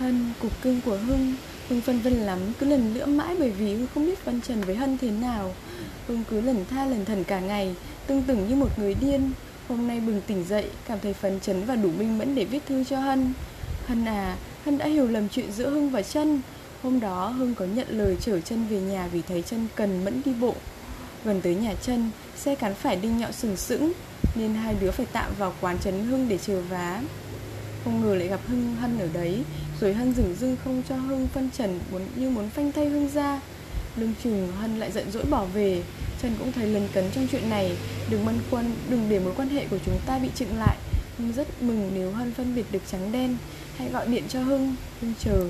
Hân, cục cưng của Hưng. Hưng phân vân lắm, cứ lần nữa mãi bởi vì Hưng không biết phân trần với Hân thế nào. Hưng cứ lần tha lần thần cả ngày, tương tưởng như một người điên. Hôm nay bừng tỉnh dậy, cảm thấy phấn chấn và đủ minh mẫn để viết thư cho Hân. Hân à, Hân đã hiểu lầm chuyện giữa Hưng và chân Hôm đó Hưng có nhận lời chở chân về nhà vì thấy chân cần mẫn đi bộ. Gần tới nhà chân, xe cán phải đinh nhọn sừng sững Nên hai đứa phải tạm vào quán trấn Hưng để chờ vá. Không ngờ lại gặp Hưng Hân ở đấy Rồi Hân dửng dưng không cho Hưng phân trần muốn, Như muốn phanh thay Hưng ra. Lưng chừng Hân lại giận dỗi bỏ về. Trần cũng thấy lấn cấn trong chuyện này. Đừng băn quân đừng để mối quan hệ của chúng ta bị chừng lại. Hưng rất mừng nếu Hân phân biệt được trắng đen. Hãy gọi điện cho Hưng. Hưng chờ.